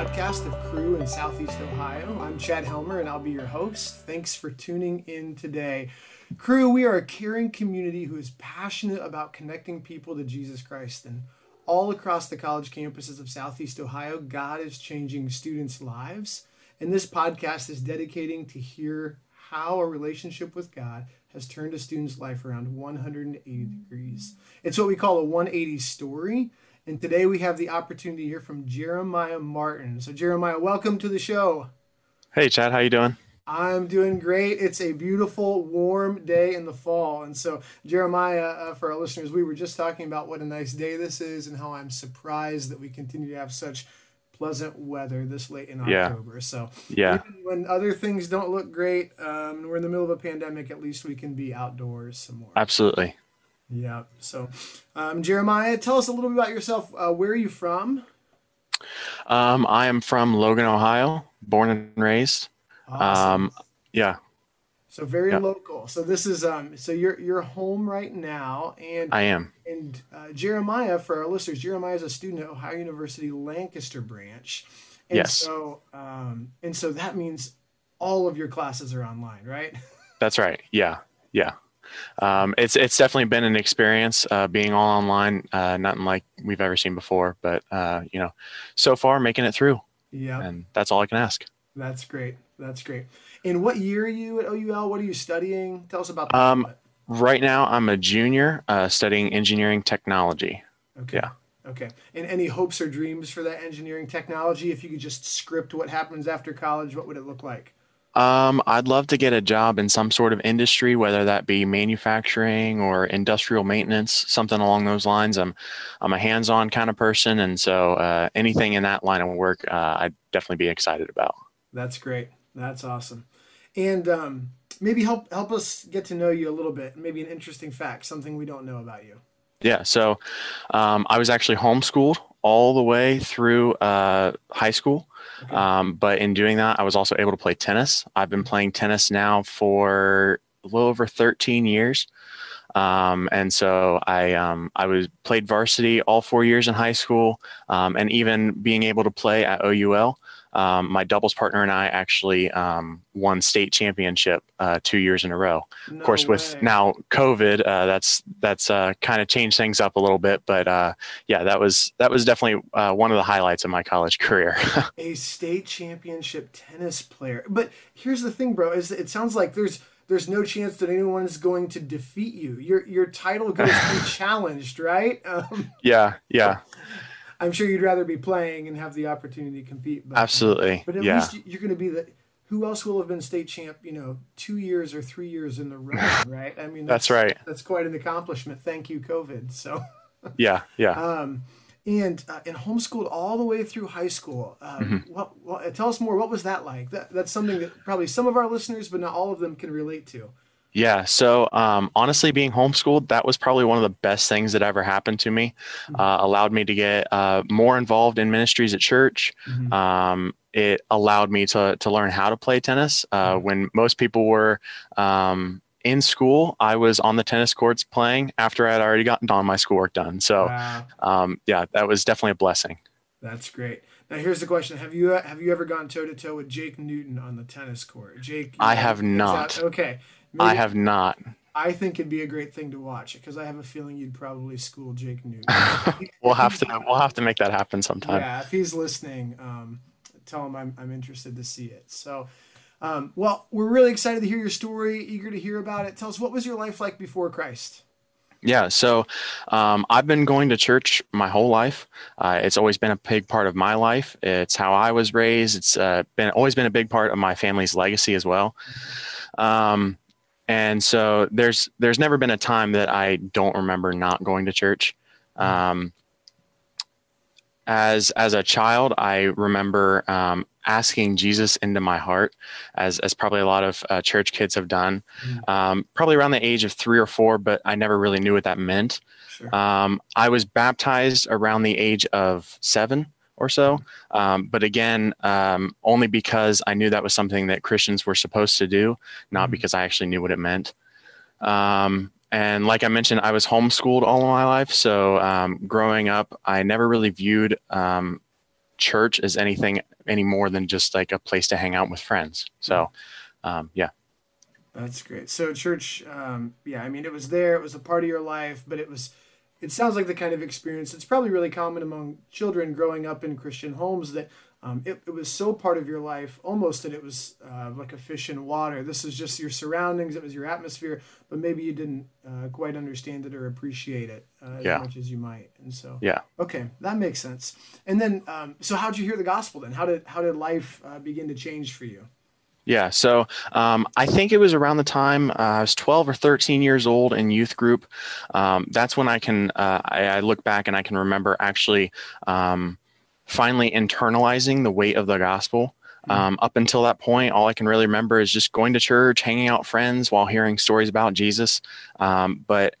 podcast of Cru in Southeast Ohio. I'm Chad Helmer and I'll be your host. Thanks for tuning in today. Cru, we are a caring community who is passionate about connecting people to Jesus Christ. And all across the college campuses of Southeast Ohio, God is changing students' lives. And this podcast is dedicating to hear how a relationship with God has turned a student's life around 180 degrees. It's what we call a 180 story. And today we have the opportunity to hear from Jeremiah Martin. So Jeremiah, welcome to the show. Hey Chad, how you doing? I'm doing great. It's a beautiful, warm day in the fall. And so, Jeremiah, uh, for our listeners, we were just talking about what a nice day this is and how I'm surprised that we continue to have such pleasant weather this late in Yeah. October. So, Yeah, even when other things don't look great, um, we're in the middle of a pandemic, at least we can be outdoors some more. absolutely. Yeah. So, um, Jeremiah, tell us a little bit about yourself. Uh, where are you from? Um, I am from Logan, Ohio, born and raised. Awesome. Um, yeah, so very yeah. local. So this is um. So you're you're home right now, and I am. and uh, Jeremiah for our listeners. Jeremiah is a student at Ohio University Lancaster branch, and Yes. so um and so that means all of your classes are online, right? That's right. Yeah, yeah. Um, it's it's definitely been an experience uh, being all online. Uh, nothing like we've ever seen before, but uh, you know, so far making it through, Yeah, and that's all I can ask. that's great. That's great. And what year are you at OUL? What are you studying? Tell us about that. Um, Right now, I'm a junior uh, studying engineering technology. Okay. Yeah. Okay. And any hopes or dreams for that engineering technology? If you could just script what happens after college, what would it look like? Um, I'd love to get a job in some sort of industry, whether that be manufacturing or industrial maintenance, something along those lines. I'm, I'm a hands-on kind of person, and so uh, anything in that line of work, uh, I'd definitely be excited about. That's great. That's awesome. And um, maybe help help us get to know you a little bit. Maybe an interesting fact, something we don't know about you. Yeah. So, um, I was actually homeschooled all the way through uh, high school. Okay. Um, but in doing that, I was also able to play tennis. I've been playing tennis now for a little over 13 years. Um, and so I, um, I was played varsity all four years in high school. Um, and even being able to play at OUL, um, my doubles partner and I actually um, won state championship uh, two years in a row. No Of course, with now COVID, uh, that's that's uh, kind of changed things up a little bit. But uh, yeah, that was that was definitely uh, one of the highlights of my college career. a state championship tennis player. But here's the thing, bro. Is it sounds like there's there's no chance that anyone is going to defeat you. Your your title goes unchallenged, right? Um, yeah, yeah, I'm sure you'd rather be playing and have the opportunity to compete. But, absolutely. But at yeah, least you're going to be the. Who else will have been state champ? You know, two years or three years in the row, right? I mean, that's right. That's quite an accomplishment. Thank you, COVID. So, Yeah, yeah. um, and uh, and homeschooled all the way through high school. Um, Mm-hmm. what, what? Tell us more. What was that like? That, that's something that probably some of our listeners, but not all of them, can relate to. Yeah. So um, honestly, being homeschooled, that was probably one of the best things that ever happened to me. Uh, allowed me to get uh, more involved in ministries at church. Mhm. Um, it allowed me to to learn how to play tennis. Uh, when most people were um, in school, I was on the tennis courts playing after I had already gotten all my schoolwork done. So Wow, um, yeah, that was definitely a blessing. that's great. Now here's the question: Have you have you ever gone toe to toe with Jake Newton on the tennis court? Jake, I have not. that- okay, I have not. I think it'd be a great thing to watch because I have a feeling you'd probably school Jake Newton. We'll have to we'll have to make that happen sometime. Yeah, if he's listening, um, tell him I'm, I'm interested to see it. So, um, well, we're really excited to hear your story, eager to hear about it. Tell us, what was your life like before Christ? Yeah, so um, I've been going to church my whole life. Uh, it's always been a big part of my life. It's how I was raised. It's uh, been always been a big part of my family's legacy as well. Um, and so there's there's never been a time that I don't remember not going to church. Um, as as a child, I remember um, asking Jesus into my heart, as as probably a lot of uh, church kids have done. Um, probably around the age of three or four, but I never really knew what that meant. Sure. Um, I was baptized around the age of seven or so, um, but again, um, only because I knew that was something that Christians were supposed to do, not Mhm. because I actually knew what it meant. Um, and like I mentioned, I was homeschooled all of my life. So um, growing up, I never really viewed um, church as anything any more than just like a place to hang out with friends. So, um, yeah. That's great. So church, um, yeah, I mean, it was there. It was a part of your life, but it was. It sounds like the kind of experience it's probably really common among children growing up in Christian homes that um, it, it was so part of your life almost that it was uh, like a fish in water. This is just your surroundings, it was your atmosphere, but maybe you didn't uh, quite understand it or appreciate it uh, as yeah. much as you might. And so, yeah, okay, that makes sense. And then, um, so how did you hear the gospel then? How did how did life uh, begin to change for you? Yeah, so um, I think it was around the time uh, I was 12 or 13 years old in youth group. Um, that's when I can uh, I, I, look back and I can remember actually um, finally internalizing the weight of the gospel. Mm-hmm. Um, up until that point, all I can really remember is just going to church, hanging out friends while hearing stories about Jesus. Um, but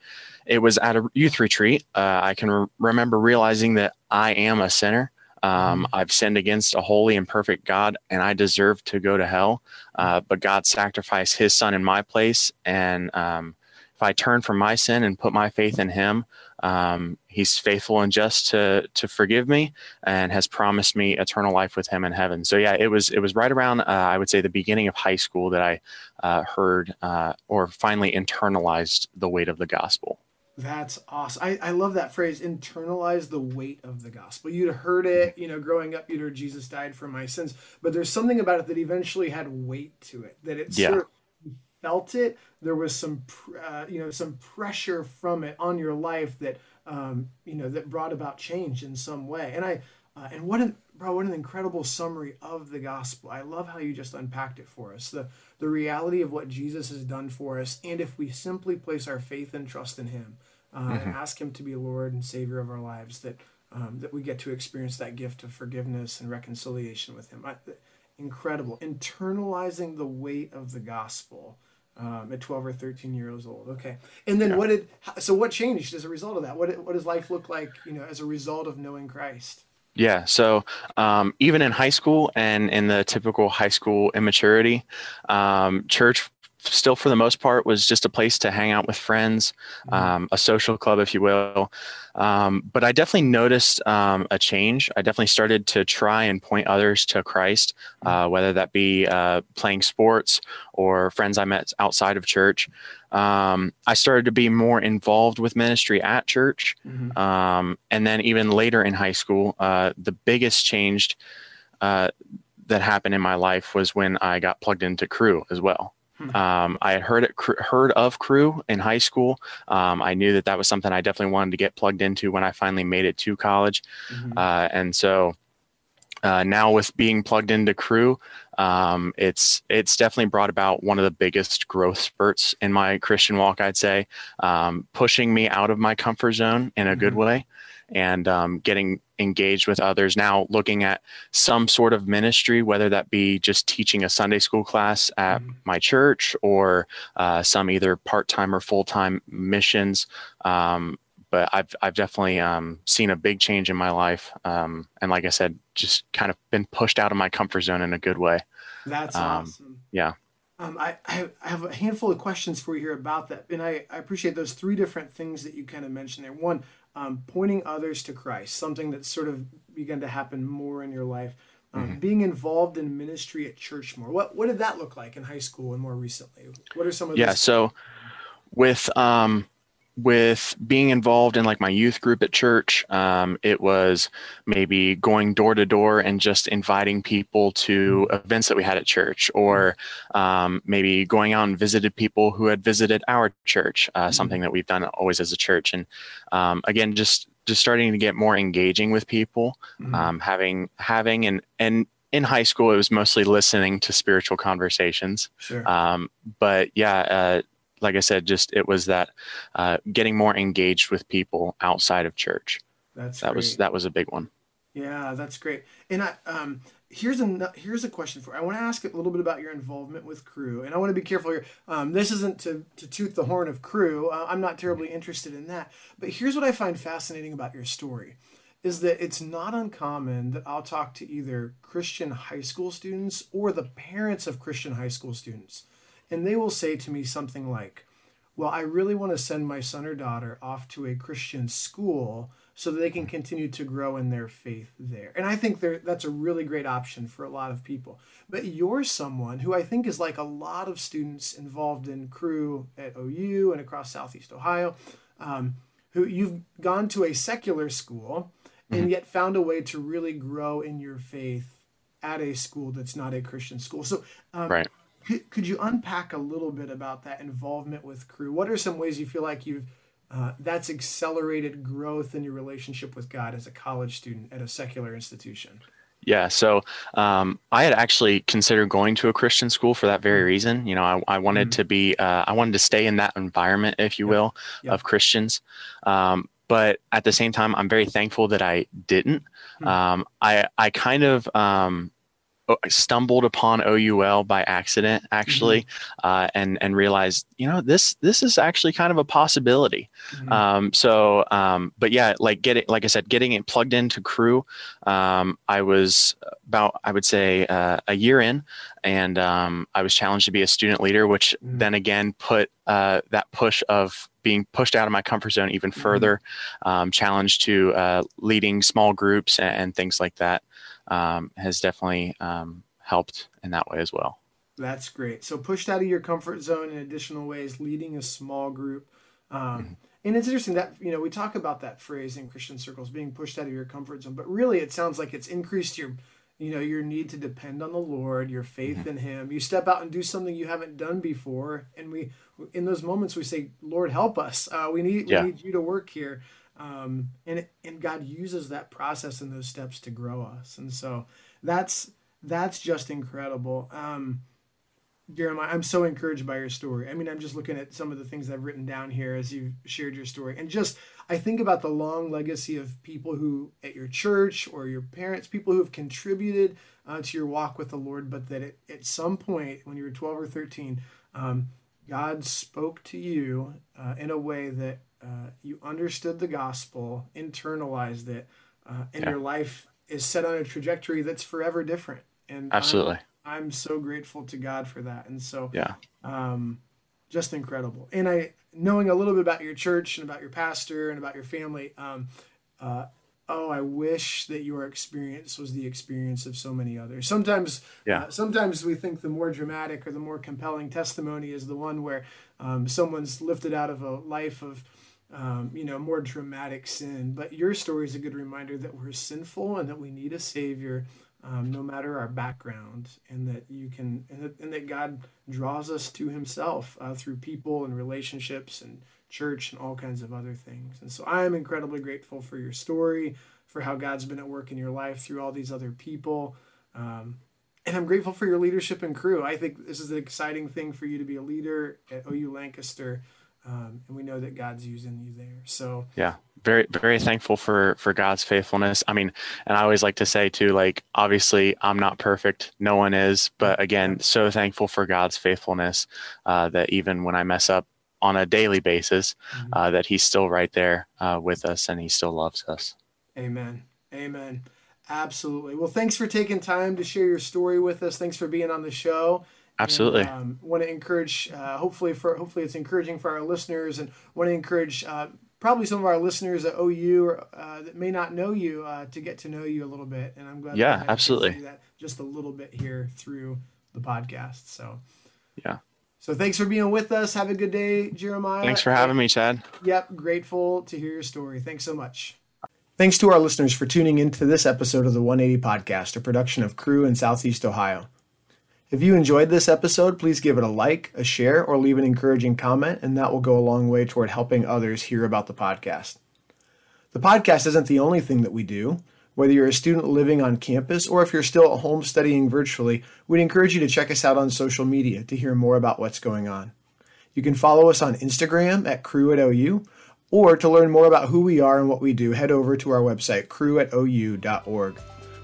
it was at a youth retreat. Uh, I can re- remember realizing that I am a sinner. Um, mm-hmm. I've sinned against a holy and perfect God, and I deserve to go to hell. Uh, but God sacrificed His Son in my place, and um, if I turn from my sin and put my faith in Him, um, He's faithful and just to to forgive me, and has promised me eternal life with Him in heaven. So yeah, it was it was right around uh, I would say the beginning of high school that I uh, heard uh, or finally internalized the weight of the gospel. That's awesome. I, I love that phrase, internalize the weight of the gospel. You'd heard it, you know, growing up, you'd heard Jesus died for my sins, but there's something about it that eventually had weight to it, that it yeah. sort of felt it. There was some, uh, you know, some pressure from it on your life that, um, you know, that brought about change in some way. And I, uh, and what an, bro, what an incredible summary of the gospel. I love how you just unpacked it for us. The, the reality of what Jesus has done for us. And if we simply place our faith and trust in him, uh, mm-hmm. and ask Him to be Lord and Savior of our lives, that um, that we get to experience that gift of forgiveness and reconciliation with Him. I, incredible, internalizing the weight of the gospel. Um, at 12 or 13 years old. Okay. And then yeah. what did, so what changed as a result of that? What, what does life look like, you know, as a result of knowing Christ? Yeah. So um, even in high school and in the typical high school immaturity, um, church still for the most part was just a place to hang out with friends mm-hmm. um, a social club if you will um, but i definitely noticed um, a change i definitely started to try and point others to christ mm-hmm. uh, whether that be uh, playing sports or friends i met outside of church um, i started to be more involved with ministry at church mm-hmm. Um, and then even later in high school uh, the biggest change uh, that happened in my life was when i got plugged into Cru as well Hmm. Um, I had heard it, heard of Cru in high school. Um, I knew that that was something I definitely wanted to get plugged into when I finally made it to college, mm-hmm. uh, and so uh, now with being plugged into Cru, um, it's it's definitely brought about one of the biggest growth spurts in my Christian walk. I'd say, um, pushing me out of my comfort zone in a mm-hmm. good way and um, getting engaged with others. Now, looking at some sort of ministry, whether that be just teaching a Sunday school class at mm-hmm. my church or uh, some either part time or full time missions. Um, but I've I've definitely um, seen a big change in my life, um, and like I said, just kind of been pushed out of my comfort zone in a good way. That's um, awesome. Yeah. Um, I, I have a handful of questions for you here about that. And I, I appreciate those three different things that you kind of mentioned there. One, um, pointing others to Christ, something that's sort of begun to happen more in your life. Um, mm-hmm. Being involved in ministry at church more. What what did that look like in high school and more recently? What are some of yeah? So with um, with being involved in like my youth group at church um, it was maybe going door to door and just inviting people to events that we had at church or um, maybe going out and visited people who had visited our church uh, mm-hmm. something that we've done always as a church and um, again just just starting to get more engaging with people mm-hmm. Um, having having and and in high school it was mostly listening to spiritual conversations sure. Um, but yeah uh, like I said, just it was that uh, getting more engaged with people outside of church. That's that great. was that was a big one. Yeah, that's great. And I um, here's a here's a question for. You. I want to ask a little bit about your involvement with Cru, and I want to be careful here. Um, this isn't to to toot the horn of Cru. Uh, I'm not terribly interested in that. But here's what I find fascinating about your story is that it's not uncommon that I'll talk to either Christian high school students or the parents of Christian high school students and they will say to me something like, Well, I really want to send my son or daughter off to a Christian school, so that they can continue to grow in their faith there. And I think that's a really great option for a lot of people. But you're someone who I think is like a lot of students involved in Cru at OU and across Southeast Ohio, um, who you've gone to a secular school and mm-hmm. yet found a way to really grow in your faith at a school that's not a Christian school. So, um, right. Could, could you unpack a little bit about that involvement with Cru? What are some ways you feel like you've uh, that's accelerated growth in your relationship with God as a college student at a secular institution? Yeah, so um, I had actually considered going to a Christian school for that very mm. reason. You know, I, I wanted mm-hmm. to be, uh, I wanted to stay in that environment, if you will, of Christians. Um, but at the same time, I'm very thankful that I didn't. Mm-hmm. Um, I I kind of um, stumbled upon OUL by accident actually, mm-hmm. uh, and and realized you know this this is actually kind of a possibility. Mm-hmm. Um, so, um, but yeah, like getting like I said, getting it plugged into Cru. Um, I was about I would say uh, a year in, and um, I was challenged to be a student leader, which mm-hmm. then again put uh, that push of being pushed out of my comfort zone even mm-hmm. further, um, challenged to uh, leading small groups and, and, things like that um, has definitely um, helped in that way as well. That's great. So pushed out of your comfort zone in additional ways, leading a small group. Um, mm-hmm. And it's interesting that you know we talk about that phrase in Christian circles, being pushed out of your comfort zone, but really it sounds like it's increased your you know your need to depend on the lord your faith mm-hmm. in him you step out and do something you haven't done before and we in those moments we say lord help us uh, we need yeah. we need you to work here um, and and God uses that process and those steps to grow us, and so that's that's just incredible. Um, Jeremiah, I'm so encouraged by your story. I mean, I'm just looking at some of the things I've written down here as you've shared your story, and just I think about the long legacy of people who at your church or your parents, people who have contributed uh, to your walk with the Lord, but that it, at some point when you were 12 or 13, um, God spoke to you uh, in a way that uh, you understood the gospel, internalized it, uh, and yeah. your life is set on a trajectory that's forever different. And absolutely, I'm, I'm, so grateful to God for that. And so, yeah, um, just incredible. And I, knowing a little bit about your church and about your pastor and about your family, um, uh, oh, I wish that your experience was the experience of so many others. Sometimes, yeah. Uh, sometimes we think the more dramatic or the more compelling testimony is the one where um, someone's lifted out of a life of um, you know, more dramatic sin. But your story is a good reminder that we're sinful and that we need a Savior, um, no matter our background, and that you can, and that, and that God draws us to Himself uh, through people and relationships and church and all kinds of other things. And so I am incredibly grateful for your story, for how God's been at work in your life through all these other people. Um, and I'm grateful for your leadership and Cru. I think this is an exciting thing for you to be a leader at OU Lancaster um, and we know that God's using you there. So yeah, very very thankful for for God's faithfulness. I mean, and I always like to say too, like obviously I'm not perfect, no one is, but again, so thankful for God's faithfulness uh, that even when I mess up on a daily basis, mm-hmm. uh, that He's still right there uh, with us and He still loves us. Amen. Amen. Absolutely. Well, thanks for taking time to share your story with us. Thanks for being on the show. Absolutely. And, um, want to encourage, uh, hopefully for hopefully it's encouraging for our listeners, and want to encourage uh, probably some of our listeners at OU or, uh, that may not know you uh, to get to know you a little bit. And I'm glad. Yeah, absolutely. that just a little bit here through the podcast. So. Yeah. So thanks for being with us. Have a good day, Jeremiah. Thanks for having me, Chad. Yep, grateful to hear your story. Thanks so much. Thanks to our listeners for tuning into this episode of the 180 Podcast, a production of Cru in Southeast Ohio. If you enjoyed this episode, please give it a like, a share, or leave an encouraging comment, and that will go a long way toward helping others hear about the podcast. The podcast isn't the only thing that we do. Whether you're a student living on campus or if you're still at home studying virtually, we'd encourage you to check us out on social media to hear more about what's going on. You can follow us on Instagram at Cru at OU, or to learn more about who we are and what we do, head over to our website, cruatou.org.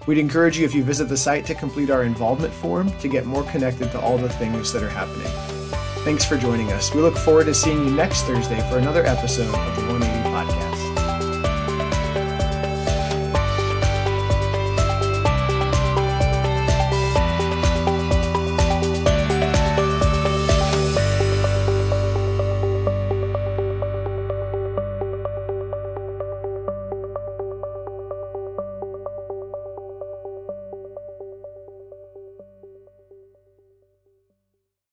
We'd encourage you if you visit the site to complete our involvement form to get more connected to all the things that are happening. Thanks for joining us. We look forward to seeing you next Thursday for another episode of the 180